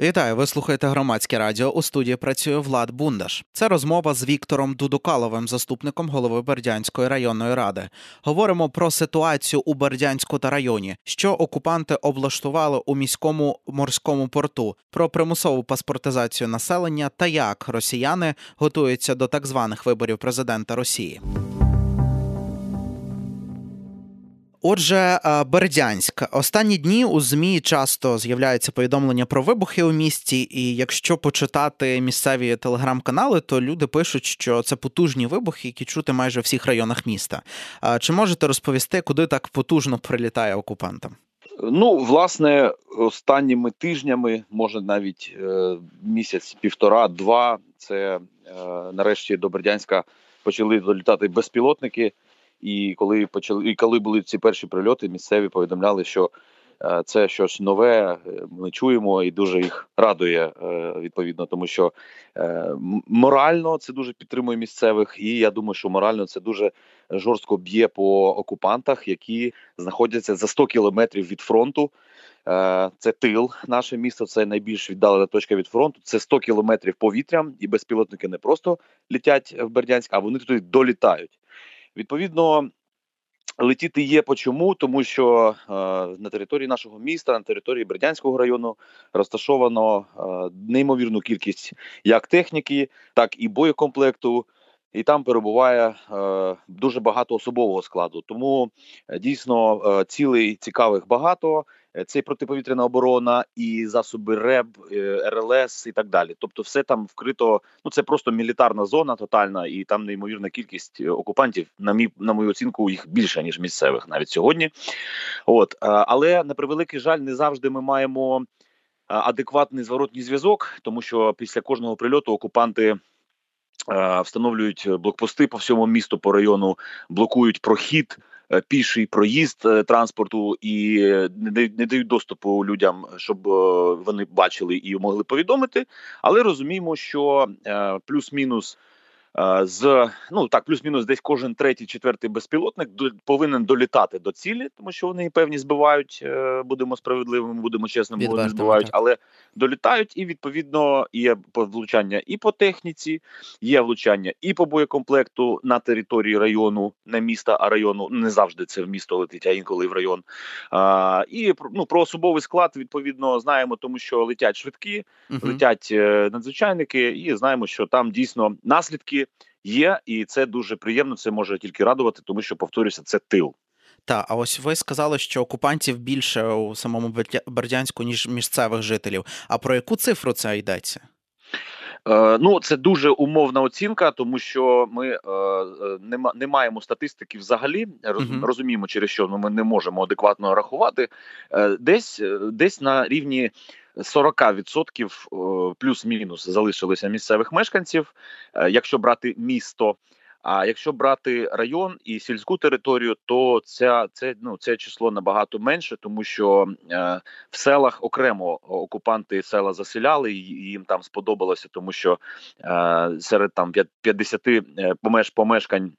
Вітаю, ви слухаєте громадське радіо. У студії працює Влад Бундаш. Це розмова з Віктором Дудукаловим, заступником голови Бердянської районної ради. Говоримо про ситуацію у Бердянську та районі, що окупанти облаштували у міському морському порту, про примусову паспортизацію населення та як росіяни готуються до так званих виборів президента Росії. Отже, е, Бердянськ. Останні дні у змі часто з'являються повідомлення про вибухи у місті, і якщо почитати місцеві телеграм-канали, то люди пишуть, що це потужні вибухи, які чути майже в всіх районах міста. Чи можете розповісти, куди так потужно прилітає окупантам? Ну, власне, останніми тижнями, може навіть е, місяць, півтора-два, це е, нарешті до Бердянська почали долітати безпілотники. І коли почали, і коли були ці перші прильоти, місцеві повідомляли, що е, це щось нове. Е, ми чуємо і дуже їх радує е, відповідно, тому що морально це дуже підтримує місцевих, і я думаю, що морально це дуже жорстко б'є по окупантах, які знаходяться за 100 кілометрів від фронту. Це тил, наше місто, це найбільш віддалена точка від фронту. Це 100 кілометрів повітрям, і безпілотники не просто літять в Бердянськ, а вони туди долітають. Відповідно, летіти є по чому, тому що е, на території нашого міста, на території Бердянського району, розташовано е, неймовірну кількість як техніки, так і боєкомплекту. І там перебуває е, дуже багато особового складу. Тому е, дійсно е, цілей цікавих багато. Е, це і протиповітряна оборона, і засоби РЕБ, е, РЛС і так далі. Тобто, все там вкрито. Ну це просто мілітарна зона тотальна, і там неймовірна кількість е, окупантів. На мій на мою оцінку їх більше ніж місцевих навіть сьогодні. От але на превеликий жаль, не завжди ми маємо адекватний зворотній зв'язок, тому що після кожного прильоту окупанти. Встановлюють блокпости по всьому місту по району, блокують прохід піший проїзд е, транспорту і не дають доступу людям, щоб е, вони бачили і могли повідомити. Але розуміємо, що плюс-мінус. З ну так, плюс-мінус, десь кожен третій, четвертий безпілотник повинен долітати до цілі, тому що вони певні збивають. Будемо справедливими, будемо чесними, вони збивають, але долітають, і відповідно є влучання і по техніці, є влучання і по боєкомплекту на території району, не міста, а району не завжди це в місто летить, а інколи в район. А, І ну про особовий склад відповідно знаємо, тому що летять швидкі, uh летять е, надзвичайники, і знаємо, що там дійсно наслідки є, і це дуже приємно. Це може тільки радувати, тому що повторюся, це тил. Та, а ось ви сказали, що окупантів більше у самому Бердянську, ніж місцевих жителів. А про яку цифру це йдеться? Е, ну, це дуже умовна оцінка, тому що ми е, е не не маємо статистики взагалі. Роз. Розуміємо, через що ми не можемо адекватно рахувати. Е, десь десь на рівні 40% плюс-мінус залишилося місцевих мешканців. Е, якщо брати місто. А якщо брати район і сільську територію, то ця це ну це число набагато менше, тому що е, в селах окремо окупанти села заселяли, і їм там сподобалося, тому що е, серед там 50 е, помеш помешкань.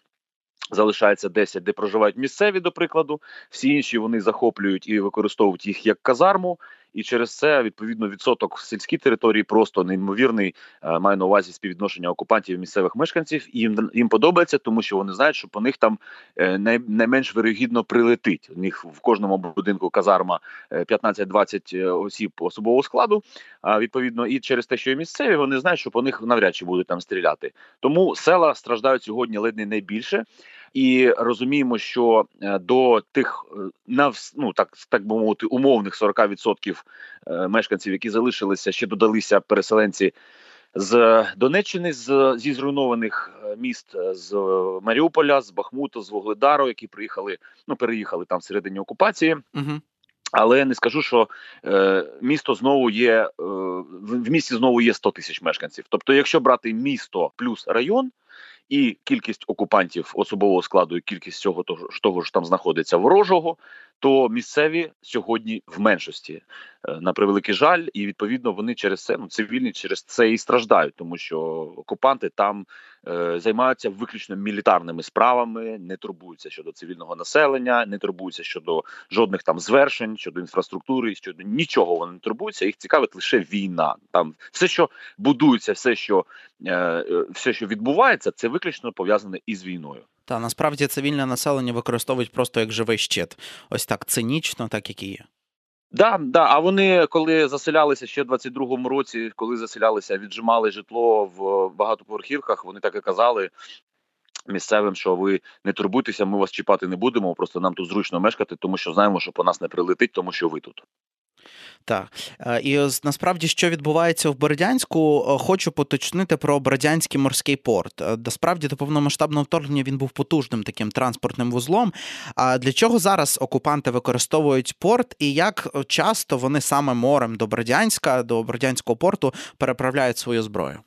Залишається 10, де проживають місцеві, до прикладу. Всі інші вони захоплюють і використовують їх як казарму і через це відповідно відсоток в сільській території просто неймовірний. Е, маю на увазі співвідношення окупантів і місцевих мешканців. І їм їм подобається, тому що вони знають, що по них там е, найменш вирогідно прилетить. У них в кожному будинку казарма 15-20 е, осіб особового складу. А відповідно, і через те, що є місцеві, вони знають, що по них навряд чи будуть там стріляти. Тому села страждають сьогодні ледь не найбільше і розуміємо, що е, до тих е, ну, так так би мовити умовних 40% е, мешканців, які залишилися, ще додалися переселенці. З Донеччини з зі зруйнованих міст з Маріуполя, з Бахмута, з Вогледару, які приїхали, ну переїхали там всередині окупації. Угу. Але не скажу, що е, місто знову є е, в місті знову є 100 тисяч мешканців. Тобто, якщо брати місто плюс район, і кількість окупантів особового складу, і кількість цього того того ж там знаходиться ворожого, то місцеві сьогодні в меншості е, на превеликий жаль, і відповідно вони через це ну цивільні через це і страждають, тому що окупанти там е, займаються виключно мілітарними справами, не турбуються щодо цивільного населення, не турбуються щодо жодних там звершень, щодо інфраструктури, щодо нічого вони не турбуються. Їх цікавить лише війна. Там все, що будується, все, що е, е все, що відбувається, це виключно пов'язане із війною. Та насправді цивільне населення використовують просто як живий щит, ось так цинічно, так як і є. Да, да. А вони коли заселялися ще в 22-му році, коли заселялися, віджимали житло в багатоповерхівках, вони так і казали. Місцевим, що ви не турбуйтеся, ми вас чіпати не будемо. Просто нам тут зручно мешкати, тому що знаємо, що по нас не прилетить, тому що ви тут. Так е, і насправді, що відбувається в Бердянську, е, хочу поточнити про Бердянський морський порт. Е, насправді, до повномасштабного вторгнення він був потужним таким транспортним вузлом. А для чого зараз окупанти використовують порт, і як часто вони саме морем до Бердянська, до Бердянського порту переправляють свою зброю?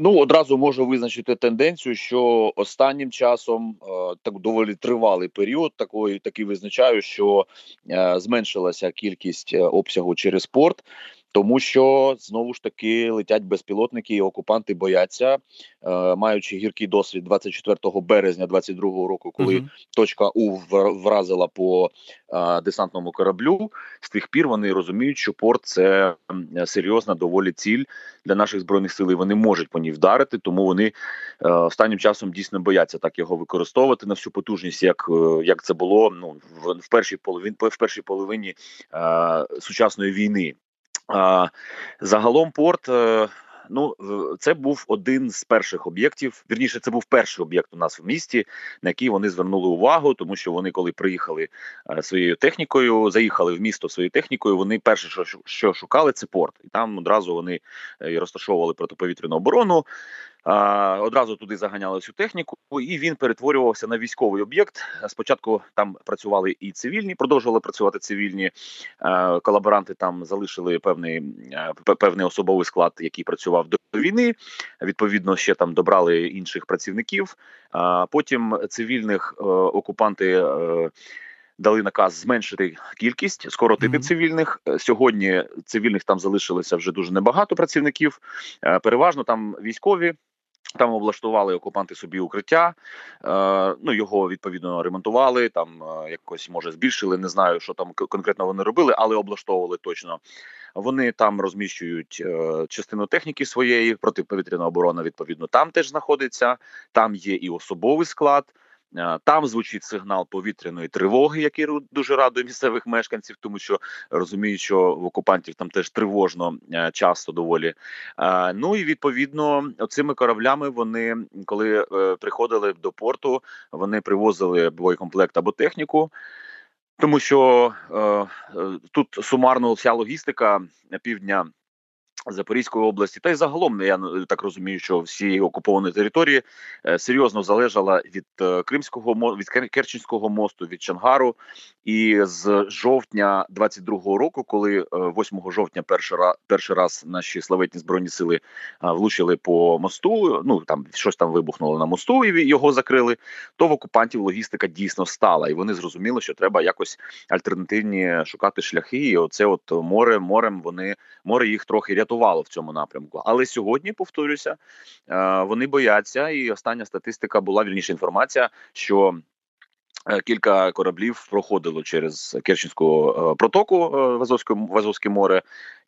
Ну одразу можу визначити тенденцію, що останнім часом е, так доволі тривалий період. Такої такий визначаю, що е, зменшилася кількість е, обсягу через порт тому що знову ж таки летять безпілотники, і окупанти бояться, е, маючи гіркий досвід 24 березня 22 року, коли uh точка У вразила по е, десантному кораблю. З тих пір вони розуміють, що порт це серйозна доволі ціль для наших збройних сил. і Вони можуть по ній вдарити, тому вони е, останнім часом дійсно бояться так його використовувати на всю потужність, як як це було ну в, першій половині в першій половині сучасної війни. Загалом порт. Е, ну, це був один з перших об'єктів. Вірніше, це був перший об'єкт у нас в місті, на який вони звернули увагу, тому що вони, коли приїхали е, своєю технікою, заїхали в місто своєю технікою. Вони перше, що що шукали, це порт, і там одразу вони е, розташовували протиповітряну оборону. Одразу туди заганяли всю техніку, і він перетворювався на військовий об'єкт. Спочатку там працювали і цивільні, продовжували працювати цивільні колаборанти. Там залишили певний певний особовий склад, який працював до війни. Відповідно, ще там добрали інших працівників. Потім цивільних е, окупанти. Е, дали наказ зменшити кількість, скоротити mm-hmm. цивільних. Е, сьогодні цивільних там залишилося вже дуже небагато працівників. Переважно там військові, там облаштували окупанти собі укриття, е, ну його відповідно ремонтували. Там е, якось може збільшили. Не знаю, що там конкретно вони робили, але облаштовували точно. Вони там розміщують е, частину техніки своєї протиповітряна оборона. Відповідно, там теж знаходиться. Там є і особовий склад. Е, там звучить сигнал повітряної тривоги, який дуже радує місцевих мешканців, тому що розуміють, що в окупантів там теж тривожно е, часто доволі. Е, ну і відповідно цими кораблями вони коли приходили до порту, вони привозили боєкомплект або техніку. Тому що е, тут сумарно вся логістика півдня Запорізької області, та й загалом я ну, так розумію, що всі окуповані території е, серйозно залежала від е, Кримського від Керченського мосту, від Чангару. І з жовтня 22-го року, коли 8 е, жовтня, перший раз перший раз наші славетні збройні сили влучили по мосту. Ну там щось там вибухнуло на мосту, і його закрили. То в окупантів логістика дійсно стала, і вони зрозуміли, що треба якось альтернативні шукати шляхи. І оце, от море морем, вони море їх трохи рятувало рятувало в цьому напрямку. Але сьогодні, повторюся, е, вони бояться, і остання статистика була вільніша інформація, що. Е, кілька кораблів проходило через Керченську е, протоку в Азовське море,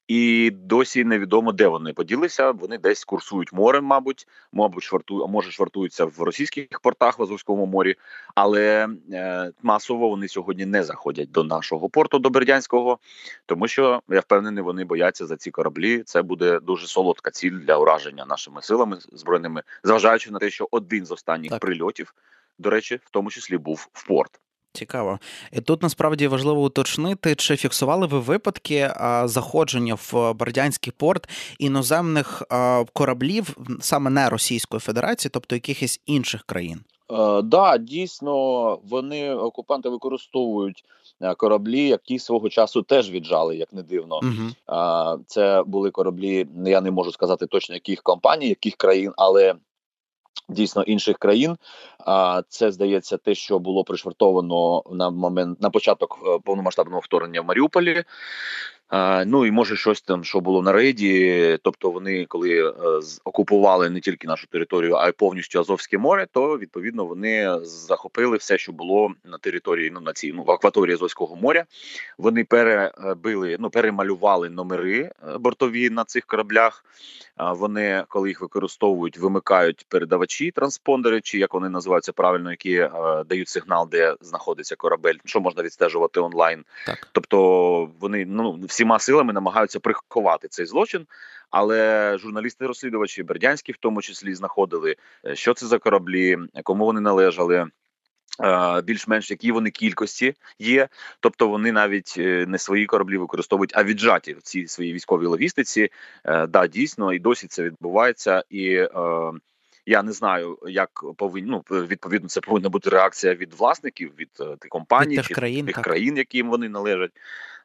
і досі невідомо, де вони поділися. Вони десь курсують морем, мабуть, мабуть, шварту, може швартуються в російських портах в Азовському морі, але е, масово вони сьогодні не заходять до нашого порту, до Бердянського, тому що я впевнений, вони бояться за ці кораблі. Це буде дуже солодка ціль для ураження нашими силами збройними, зважаючи на те, що один з останніх так. прильотів, до речі, в тому числі був в порт. Цікаво. І тут насправді важливо уточнити, чи фіксували ви випадки а, заходження в Бердянський порт іноземних а, кораблів саме не Російської Федерації, тобто якихось інших країн? Так, е, да, дійсно, вони окупанти використовують е, кораблі, які свого часу теж віджали, як не дивно. Uh-huh. Це були кораблі. Я не можу сказати точно яких компаній, яких країн, але Дійсно інших країн, а це здається те, що було пришвартовано на момент на початок е, повномасштабного вторгнення в Маріуполі. Ну і може щось там, що було на рейді. Тобто, вони коли е, окупували не тільки нашу територію, а й повністю Азовське море, то відповідно вони захопили все, що було на території ну на цій ну в акваторії Азовського моря. Вони перебили, ну перемалювали номери е, бортові на цих кораблях. Вони, коли їх використовують, вимикають передавачі, транспондери, чи як вони називаються правильно, які е, дають сигнал, де знаходиться корабель, що можна відстежувати онлайн. Так. Тобто вони ну всіма силами намагаються приховати цей злочин. Але журналісти-розслідувачі Бердянські, в тому числі, знаходили, е, що це за кораблі, кому вони належали. Е, більш-менш які вони кількості є, тобто вони навіть е, не свої кораблі використовують, а віджаті в цій своїй військовій логістиці. Да, дійсно, і досі це відбувається, і я не знаю, як повинні ну, відповідно це повинна бути реакція від власників від тих компаній від країн, тих так. країн, яким вони належать.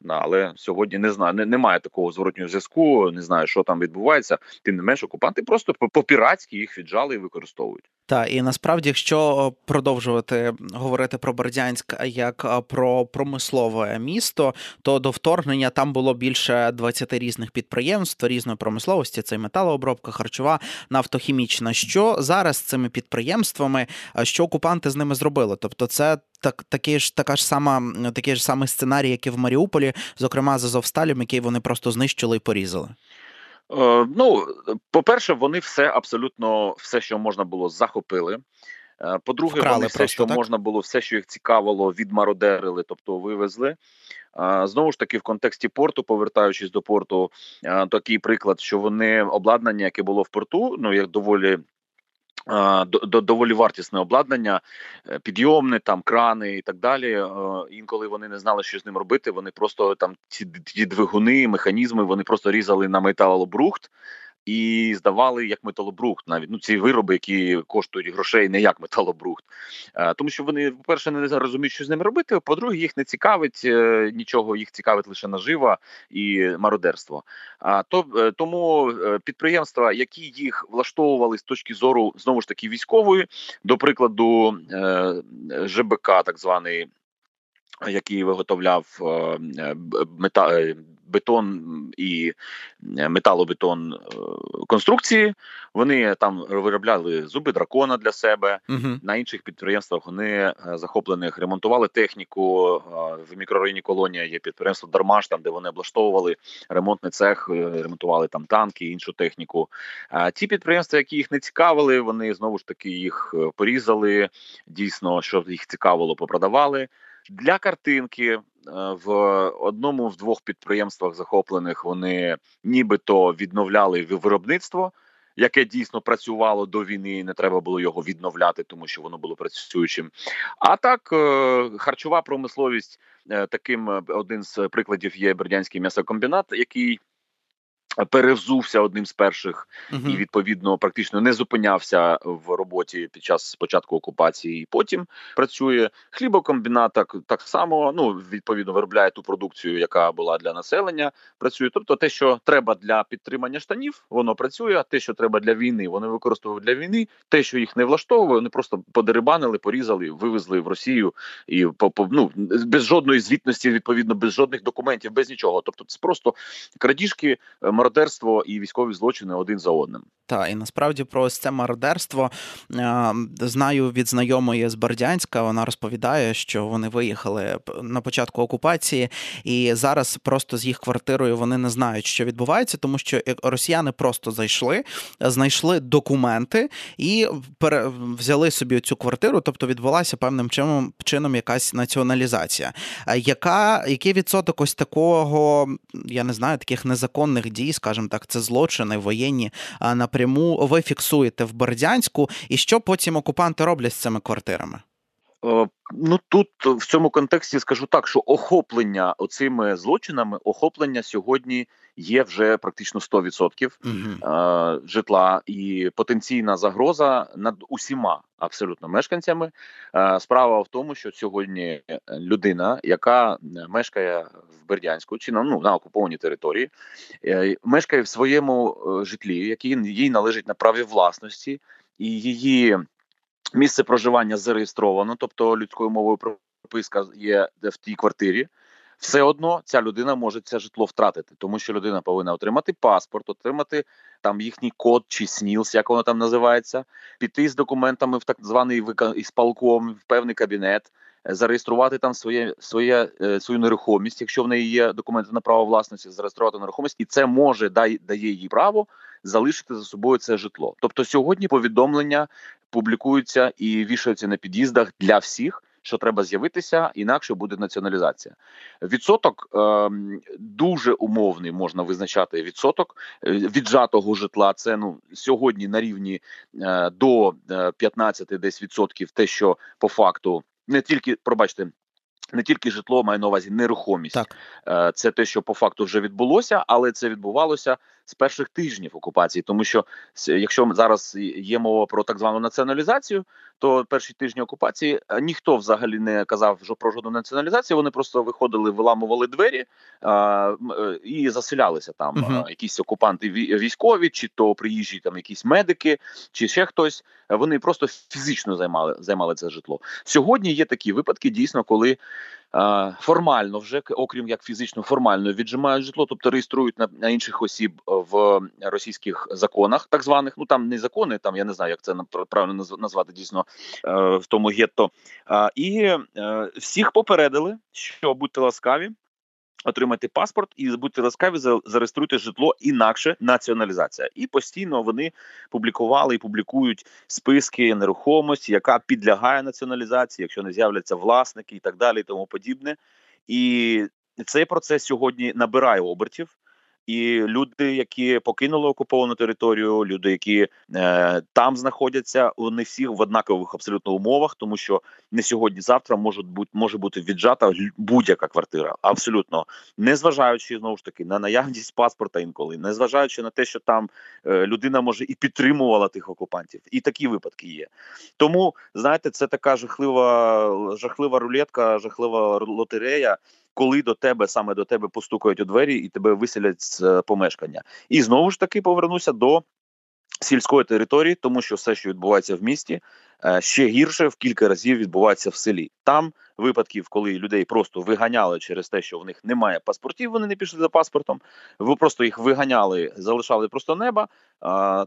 Але сьогодні не знаю, не, немає такого зворотнього зв'язку. Не знаю, що там відбувається. Тим не менш, окупанти просто по піратськи їх віджали і використовують. Так, і насправді, якщо продовжувати говорити про Бердянськ як про промислове місто, то до вторгнення там було більше 20 різних підприємств різної промисловості. Це металообробка, харчова, нафтохімічна. Що зараз з цими підприємствами, що окупанти з ними зробили? Тобто, це так, такі ж така ж сама, такий ж самий сценарій, як і в Маріуполі, зокрема з Азовсталем, який вони просто знищили і порізали. Е, ну, по-перше, вони все абсолютно все, що можна було, захопили. Е, по-друге, Вкрали вони все, просто, що так? можна було, все, що їх цікавило, відмародерили, тобто вивезли. Е, знову ж таки, в контексті порту, повертаючись до порту, такий приклад, що вони обладнання, яке було в порту, ну як доволі до доволі вартісне обладнання, е, підйомне, там крани і так далі. Е, інколи вони не знали, що з ним робити. Вони просто там ці двигуни, механізми вони просто різали на металобрухт і здавали як металобрухт, навіть ну ці вироби, які коштують грошей, не як металобрухт, е, тому що вони, по перше, не розуміють, що з ними робити. По-друге, їх не цікавить е, нічого, їх цікавить лише нажива і мародерство. А то е, тому підприємства, які їх влаштовували з точки зору знову ж таки військової, до прикладу, ЖБК, так званий. Який виготовляв мета бетон і е, металобетон е, конструкції. Вони там виробляли зуби дракона для себе. uh На інших підприємствах вони е, захоплених ремонтували техніку в мікрорайоні Колонія. Є підприємство Дармаш, там де вони облаштовували ремонтний цех, ремонтували там танки, іншу техніку. А ті підприємства, які їх не цікавили, вони знову ж таки їх порізали. Дійсно, що їх цікавило, попродавали. Для картинки в одному в двох підприємствах захоплених вони нібито відновляли виробництво, яке дійсно працювало до війни. і Не треба було його відновляти, тому що воно було працюючим. А так, е, харчова промисловість е, таким один з прикладів є Бердянський м'ясокомбінат, який Перевзувся одним з перших uh-huh. і відповідно практично не зупинявся в роботі під час початку окупації. і Потім працює хлібокомбінат так, так само. Ну відповідно виробляє ту продукцію, яка була для населення. Працює. Тобто, те, що треба для підтримання штанів, воно працює. А те, що треба для війни, вони використовують для війни. Те, що їх не влаштовує, вони просто подерибанили, порізали, вивезли в Росію і ну, без жодної звітності, відповідно, без жодних документів, без нічого. Тобто, це просто крадіжки мародерство і військові злочини один за одним. Так, і насправді про це мародерство знаю від знайомої з Бердянська. Вона розповідає, що вони виїхали на початку окупації, і зараз просто з їх квартирою вони не знають, що відбувається, тому що росіяни просто зайшли, знайшли документи і взяли собі цю квартиру, тобто відбулася певним чином чином якась націоналізація. Яка який відсоток ось такого, я не знаю, таких незаконних дій, скажімо так, це злочини воєнні напряму ви фіксуєте в Бердянську, і що потім окупанти роблять з цими квартирами? Е, ну тут в цьому контексті скажу так, що охоплення оцими злочинами, охоплення сьогодні є вже практично 100% угу. е, житла і потенційна загроза над усіма абсолютно мешканцями. Е, справа в тому, що сьогодні людина, яка мешкає в Бердянську чи на ну на окупованій території, е, мешкає в своєму е, житлі, який їй належить на праві власності і її місце проживання зареєстровано, тобто людською мовою прописка є в тій квартирі. Все одно ця людина може це житло втратити, тому що людина повинна отримати паспорт, отримати там їхній код чи СНІЛС, як воно там називається, піти з документами в так званий ісполком, в певний кабінет, зареєструвати там своє своє е, свою нерухомість, якщо в неї є документи на право власності, зареєструвати нерухомість, і це може дає їй право залишити за собою це житло. Тобто сьогодні повідомлення публікуються і вішаються на під'їздах для всіх. Що треба з'явитися, інакше буде націоналізація. Відсоток е, дуже умовний можна визначати відсоток е, віджатого житла. Це ну сьогодні на рівні е, до 15 е, десь відсотків, те, що по факту не тільки пробачте. Не тільки житло має на увазі нерухомість, так. Е, це те, що по факту вже відбулося, але це відбувалося з перших тижнів окупації, тому що якщо зараз є мова про так звану націоналізацію, то перші тижні окупації е, ніхто взагалі не казав про жодну націоналізацію. Вони просто виходили, виламували двері а, е, і заселялися там uh якісь окупанти військові, чи то приїжджі там якісь медики, чи ще хтось. Вони просто фізично займали займали це житло. Сьогодні є такі випадки, дійсно, коли формально вже окрім як фізично формально віджимають житло, тобто реєструють на, інших осіб в російських законах, так званих. Ну там не закони, там я не знаю, як це правильно назвати дійсно е, в тому гетто. І е, всіх попередили, що будьте ласкаві отримати паспорт і будьте ласкаві, зареєструйте житло інакше націоналізація. І постійно вони публікували і публікують списки нерухомості, яка підлягає націоналізації, якщо не з'являться власники і так далі, і тому подібне. І цей процес сьогодні набирає обертів. І люди, які покинули окуповану територію, люди, які е, там знаходяться, вони всі в однакових абсолютно умовах, тому що не сьогодні-завтра можуть бути може бути віджата будь-яка квартира, абсолютно. Незважаючи знову ж таки на наявність паспорта інколи, незважаючи на те, що там е, людина може і підтримувала тих окупантів, і такі випадки є. Тому знаєте, це така жахлива, жахлива рулетка, жахлива лотерея коли до тебе саме до тебе постукають у двері і тебе виселять з е, помешкання. І знову ж таки повернуся до сільської території, тому що все, що відбувається в місті, е, ще гірше в кілька разів відбувається в селі. Там випадків, коли людей просто виганяли через те, що в них немає паспортів, вони не пішли за паспортом. Ви просто їх виганяли, залишали просто неба.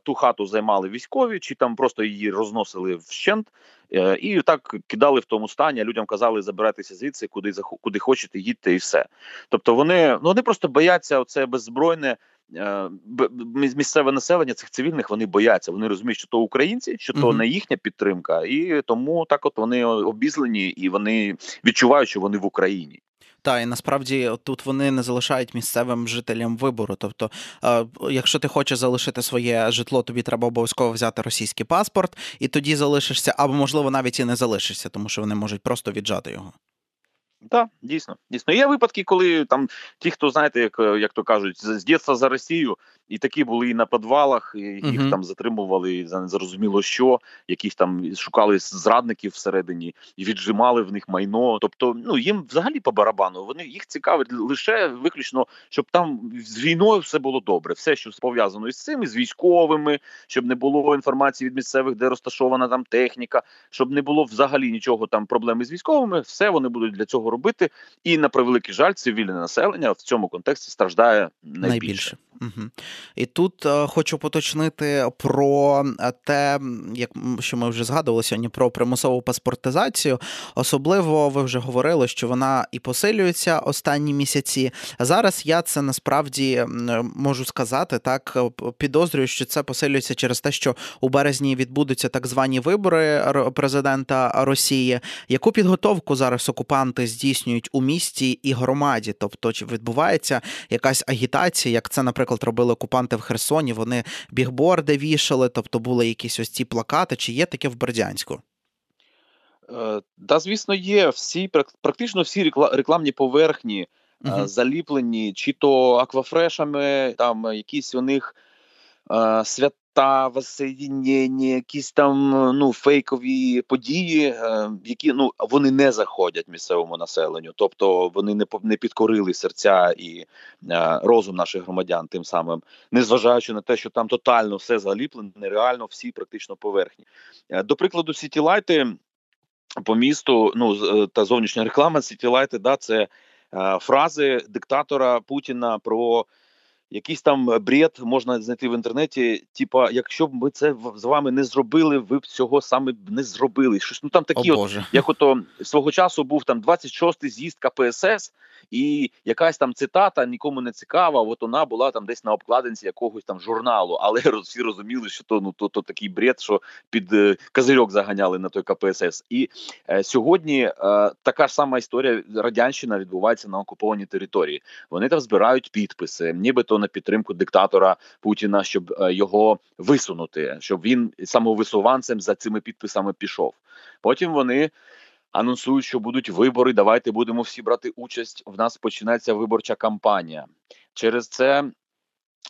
Ту хату займали військові, чи там просто її розносили вщент. Е, і так кидали в тому стані. Людям казали забиратися звідси, куди куди хочете, їдьте, і все. Тобто вони ну вони просто бояться оце беззбройне. Е, місцеве населення цих цивільних вони бояться. Вони розуміють, що то українці, що то не їхня підтримка, і тому так, от вони обізлені і вони відчувають, що вони в Україні. Та і насправді тут вони не залишають місцевим жителям вибору. Тобто, е, якщо ти хочеш залишити своє житло, тобі треба обов'язково взяти російський паспорт, і тоді залишишся, або можливо навіть і не залишишся, тому що вони можуть просто віджати його. Так, дійсно, дійсно. Є випадки, коли там ті, хто знаєте, як як то кажуть, з дітства за Росію, і такі були і на підвалах, і їх uh-huh. там затримували за незрозуміло що, яких там шукали зрадників всередині і віджимали в них майно. Тобто, ну їм взагалі по барабану. Вони їх цікавить лише виключно, щоб там з війною все було добре. Все, що пов'язано із цим, з військовими, щоб не було інформації від місцевих, де розташована там техніка, щоб не було взагалі нічого там проблеми з військовими. Все вони будуть для цього робити. І на превеликий жаль, цивільне населення в цьому контексті страждає найбільше. найбільше. Угу. І тут е, хочу поточнити про е, те, як що ми вже згадували сьогодні, про примусову паспортизацію. Особливо ви вже говорили, що вона і посилюється останні місяці. А Зараз я це насправді можу сказати так. Е, підозрюю, що це посилюється через те, що у березні відбудуться так звані вибори президента Росії. Яку підготовку зараз окупанти здійснюють у місті і громаді? Тобто, чи відбувається якась агітація, як це, наприклад робили окупанти в Херсоні, вони бігборди вішали, тобто були якісь ось ці плакати. Чи є таке в Бердянську? Е, звісно, є. Всі практично всі рекламні поверхні uh заліплені, чи то аквафрешами, там якісь у них е, свят. Та воссоєдінення, якісь там ну фейкові події, е, які ну вони не заходять місцевому населенню, тобто вони не не підкорили серця і е, розум наших громадян, тим самим, незважаючи на те, що там тотально все заліплено, нереально всі практично поверхні. Е, до прикладу, сітілайти по місту, ну е, та зовнішня реклама сітілайти, да, це е, фрази диктатора Путіна про якийсь там бред можна знайти в інтернеті. Типа, якщо б ми це з вами не зробили, ви б цього саме б не зробили. Щось ну там такі, О, от, як ото свого часу був там 26-й з'їзд КПСС, і якась там цитата нікому не цікава. От вона була там десь на обкладинці якогось там журналу, але всі розуміли, що то ну то, то такий бред, що під е, козирьок заганяли на той КПСС. І е, сьогодні е, така ж сама історія радянщина відбувається на окупованій території. Вони там збирають підписи, нібито на підтримку диктатора Путіна, щоб е, його висунути, щоб він самовисуванцем за цими підписами пішов. Потім вони анонсують, що будуть вибори. Давайте будемо всі брати участь. В нас починається виборча кампанія. Через це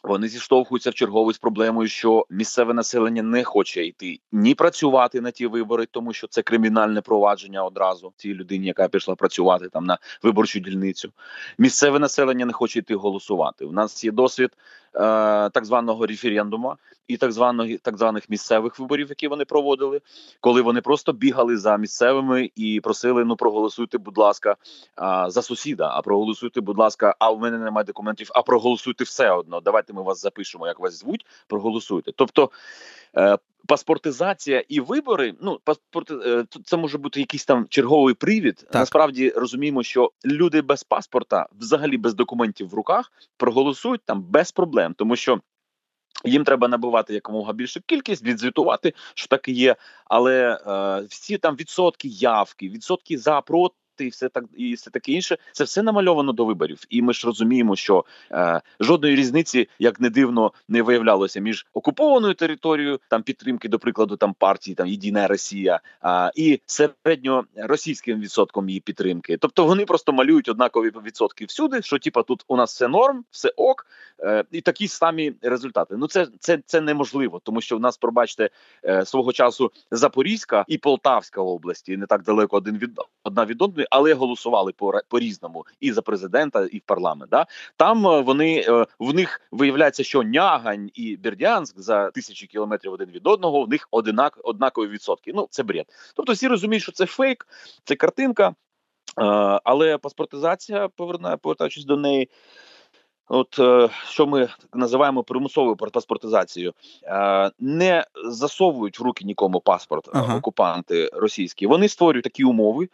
вони зіштовхуються в чергову з проблемою, що місцеве населення не хоче йти ні працювати на ті вибори, тому що це кримінальне провадження одразу цій людині, яка пішла працювати там на виборчу дільницю. Місцеве населення не хоче йти голосувати. У нас є досвід так званого референдуму і так званого так званих місцевих виборів, які вони проводили, коли вони просто бігали за місцевими і просили: ну проголосуйте, будь ласка, е, за сусіда. А проголосуйте, будь ласка, а в мене немає документів. А проголосуйте все одно. Давайте ми вас запишемо, як вас звуть. Проголосуйте. Тобто. Паспортизація і вибори. Ну паспорт е, це може бути якийсь там черговий привід. Так. Насправді розуміємо, що люди без паспорта, взагалі без документів в руках, проголосують там без проблем, тому що. Їм треба набувати якомога більшу кількість, відзвітувати, що так і є. Але е, всі там відсотки явки, відсотки за проти. І все так і все таке інше, це все намальовано до виборів, і ми ж розуміємо, що е, жодної різниці, як не дивно, не виявлялося між окупованою територією, там підтримки, до прикладу, там партії, там Єдина Росія, а і середньоросійським відсотком її підтримки. Тобто вони просто малюють однакові відсотки всюди. Що типа тут у нас все норм, все ок, е, і такі самі результати. Ну це це, це неможливо, тому що в нас, пробачте, е, свого часу Запорізька і Полтавська області не так далеко один від одна від одної, але голосували по по різному і за президента, і в парламент. Да? Там е, вони е, в них виявляється, що Нягань і Бердянськ за тисячі кілометрів один від одного. В них одинак однакові відсотки. Ну це бред. Тобто всі розуміють, що це фейк, це картинка. Е, але паспортизація повернає, повертаючись до неї. От що ми називаємо примусовою паспортизацією, не засовують в руки нікому паспорт ага. окупанти російські. Вони створюють такі умови,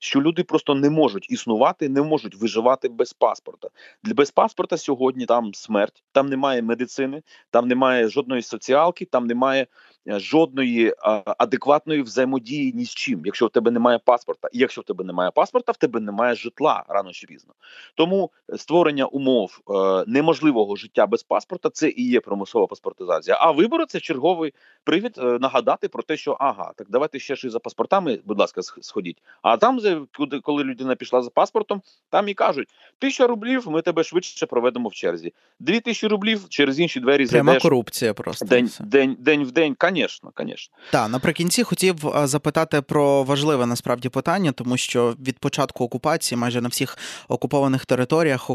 що люди просто не можуть існувати, не можуть виживати без паспорта. Для без паспорта сьогодні там смерть, там немає медицини, там немає жодної соціалки, там немає жодної адекватної взаємодії ні з чим, якщо в тебе немає паспорта. І якщо в тебе немає паспорта, в тебе немає житла рано чи пізно. Тому створення умов е, неможливого життя без паспорта це і є примусова паспортизація. А вибори це черговий привід е, нагадати про те, що ага, так давайте ще ж і за паспортами, будь ласка, сходіть. А там там, куди коли людина пішла за паспортом, там і кажуть: тисяча рублів, ми тебе швидше проведемо в черзі. Дві тисячі рублів через інші двері Пряма зайдеш. корупція просто день, день, день в день, звісно, звісно. Так, наприкінці хотів запитати про важливе насправді питання, тому що від початку окупації, майже на всіх окупованих територіях,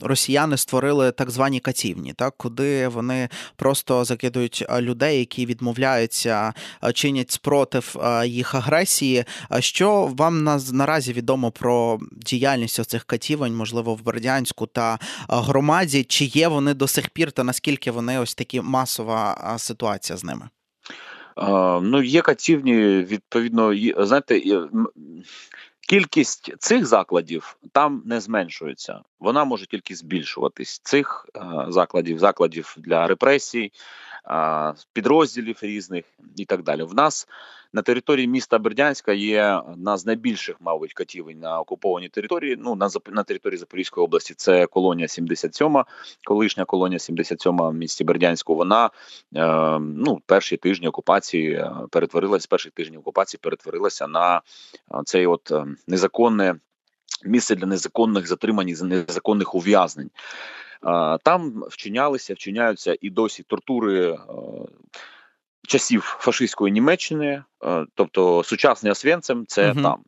росіяни створили так звані катівні, так куди вони просто закидують людей, які відмовляються, чинять спротив їх агресії. Що вам наразі відомо про діяльність цих катівень, можливо, в Бердянську та громаді? Чи є вони до сих пір, та наскільки вони ось такі масова ситуація з ними? А, ну, є катівні, відповідно, знаєте, кількість цих закладів там не зменшується. Вона може тільки збільшуватись. Цих закладів, закладів для репресій, підрозділів різних і так далі. В нас на території міста Бердянська є одна з найбільших, мабуть, катівень на окупованій території. Ну на на території Запорізької області це колонія 77, колишня колонія 77 в місті Бердянську. Вона е, ну перші тижні окупації е, перетворилася перших тижнів окупації, перетворилася на е, цей от е, незаконне місце для незаконних затримань незаконних ув'язнень. Там вчинялися, вчиняються і досі тортури часів фашистської Німеччини, тобто сучасний Освенцим – це угу. там.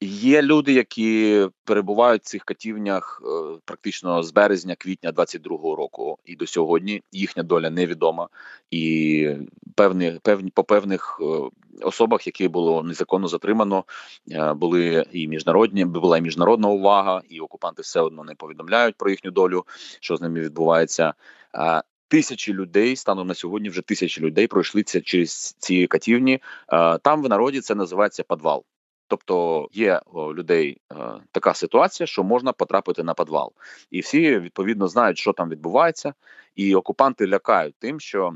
Є люди, які перебувають в цих катівнях е, практично з березня, квітня 22-го року, і до сьогодні їхня доля невідома, і певні певні по певних е, особах, які було незаконно затримано, е, були і міжнародні була і міжнародна увага, і окупанти все одно не повідомляють про їхню долю, що з ними відбувається. Тисячі людей станом на сьогодні вже тисячі людей пройшли це через ці катівні. Там в народі це називається підвал. Тобто є у людей е, така ситуація, що можна потрапити на підвал, і всі відповідно знають, що там відбувається, і окупанти лякають тим, що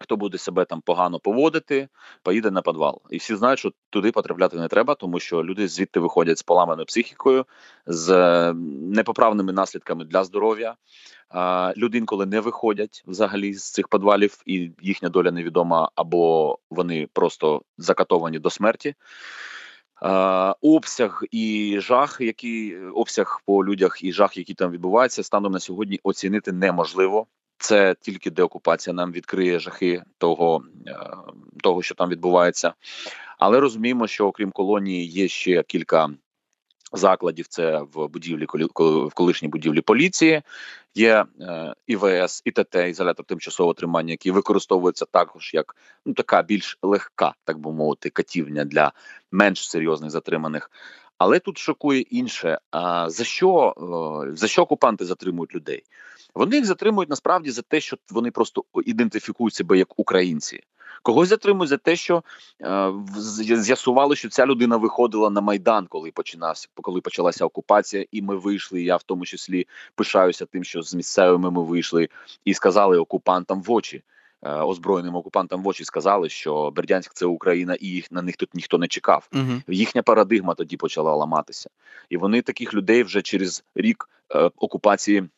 хто буде себе там погано поводити, поїде на підвал. І всі знають, що туди потрапляти не треба, тому що люди звідти виходять з поламаною психікою, з е, непоправними наслідками для здоров'я. Люди інколи не виходять взагалі з цих підвалів, і їхня доля невідома, або вони просто закатовані до смерті. Обсяг і жах, який обсяг по людях і жах, які там відбуваються, станом на сьогодні оцінити неможливо. Це тільки деокупація нам відкриє жахи того, е, того, що там відбувається. Але розуміємо, що окрім колонії є ще кілька закладів. Це в будівлі в колишній будівлі поліції. Є е, ІВС, ІТТ, ізолятор тимчасового тримання, які використовуються також як ну така більш легка, так би мовити, катівня для менш серйозних затриманих. Але тут шокує інше. А за що е, за що окупанти затримують людей? Вони їх затримують насправді за те, що вони просто ідентифікують себе як українці. Когось затримують за те, що е, з'ясували, що ця людина виходила на майдан, коли починався, коли почалася окупація, і ми вийшли. Я в тому числі пишаюся тим, що з місцевими ми вийшли і сказали окупантам в очі. Е, озброєним окупантам в очі сказали, що Бердянськ це Україна, і їх на них тут ніхто не чекав. Uh Їхня парадигма тоді почала ламатися, і вони таких людей вже через рік е, окупації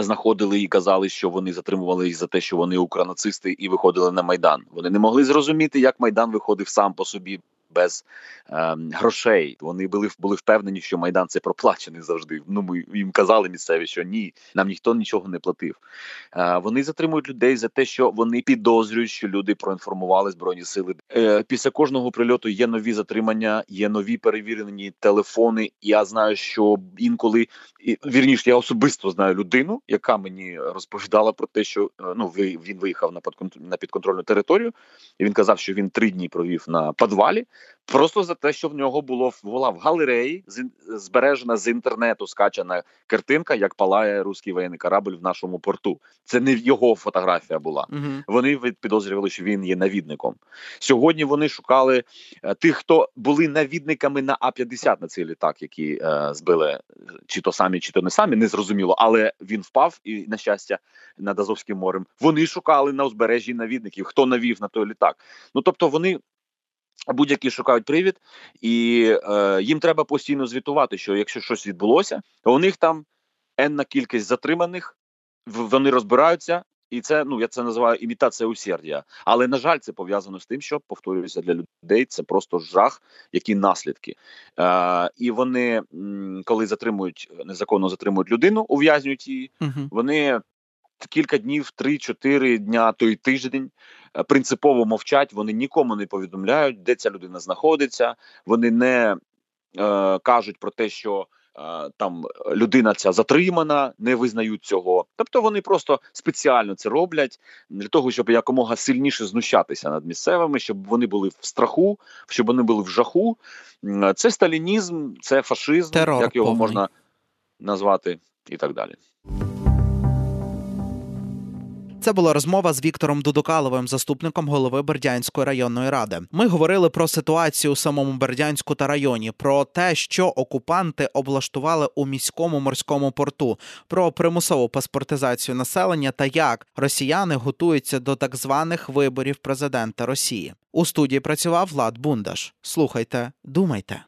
знаходили і казали, що вони затримували їх за те, що вони укранацисти, і виходили на майдан. Вони не могли зрозуміти, як майдан виходив сам по собі без е, грошей. Вони були були впевнені, що майдан це проплачений завжди. Ну ми їм казали місцеві, що ні, нам ніхто нічого не платив. Е, вони затримують людей за те, що вони підозрюють, що люди проінформували збройні сили. Е, Після кожного прильоту є нові затримання, є нові перевірені телефони. Я знаю, що інколи вірніше, я особисто знаю людину, яка мені розповідала про те, що е, ну він виїхав на підконтрольну територію, і він казав, що він три дні провів на підвалі. Просто за те, що в нього було була в галереї збережена з інтернету скачана картинка, як палає руський воєнний корабль в нашому порту. Це не його фотографія була. Угу. Вони підозрювали, що він є навідником. Сьогодні вони шукали е, тих, хто були навідниками на А 50 на цей літак, які е, збили чи то самі, чи то не самі, не зрозуміло. Але він впав і на щастя над Азовським морем. Вони шукали на узбережжі навідників, хто навів на той літак. Ну тобто вони Будь-які шукають привід, і е, їм треба постійно звітувати, що якщо щось відбулося, то у них там енна кількість затриманих, вони розбираються, і це ну я це називаю імітація усердя. Але на жаль, це пов'язано з тим, що повторюється для людей. Це просто жах, які наслідки. Е, І вони, коли затримують незаконно затримують людину, ув'язнюють її, uh вони кілька днів, три-чотири дня, той тиждень е, принципово мовчать. Вони нікому не повідомляють, де ця людина знаходиться. Вони не е, кажуть про те, що. Е, там людина ця затримана, не визнають цього. Тобто вони просто спеціально це роблять для того, щоб якомога сильніше знущатися над місцевими, щоб вони були в страху, щоб вони були в жаху. Це сталінізм, це фашизм, Терор як його повний. можна назвати, і так далі. Це була розмова з Віктором Дудукаловим, заступником голови Бердянської районної ради. Ми говорили про ситуацію у самому Бердянську та районі, про те, що окупанти облаштували у міському морському порту, про примусову паспортизацію населення та як росіяни готуються до так званих виборів президента Росії. У студії працював Влад Бундаш. Слухайте, думайте.